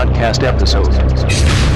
podcast episode.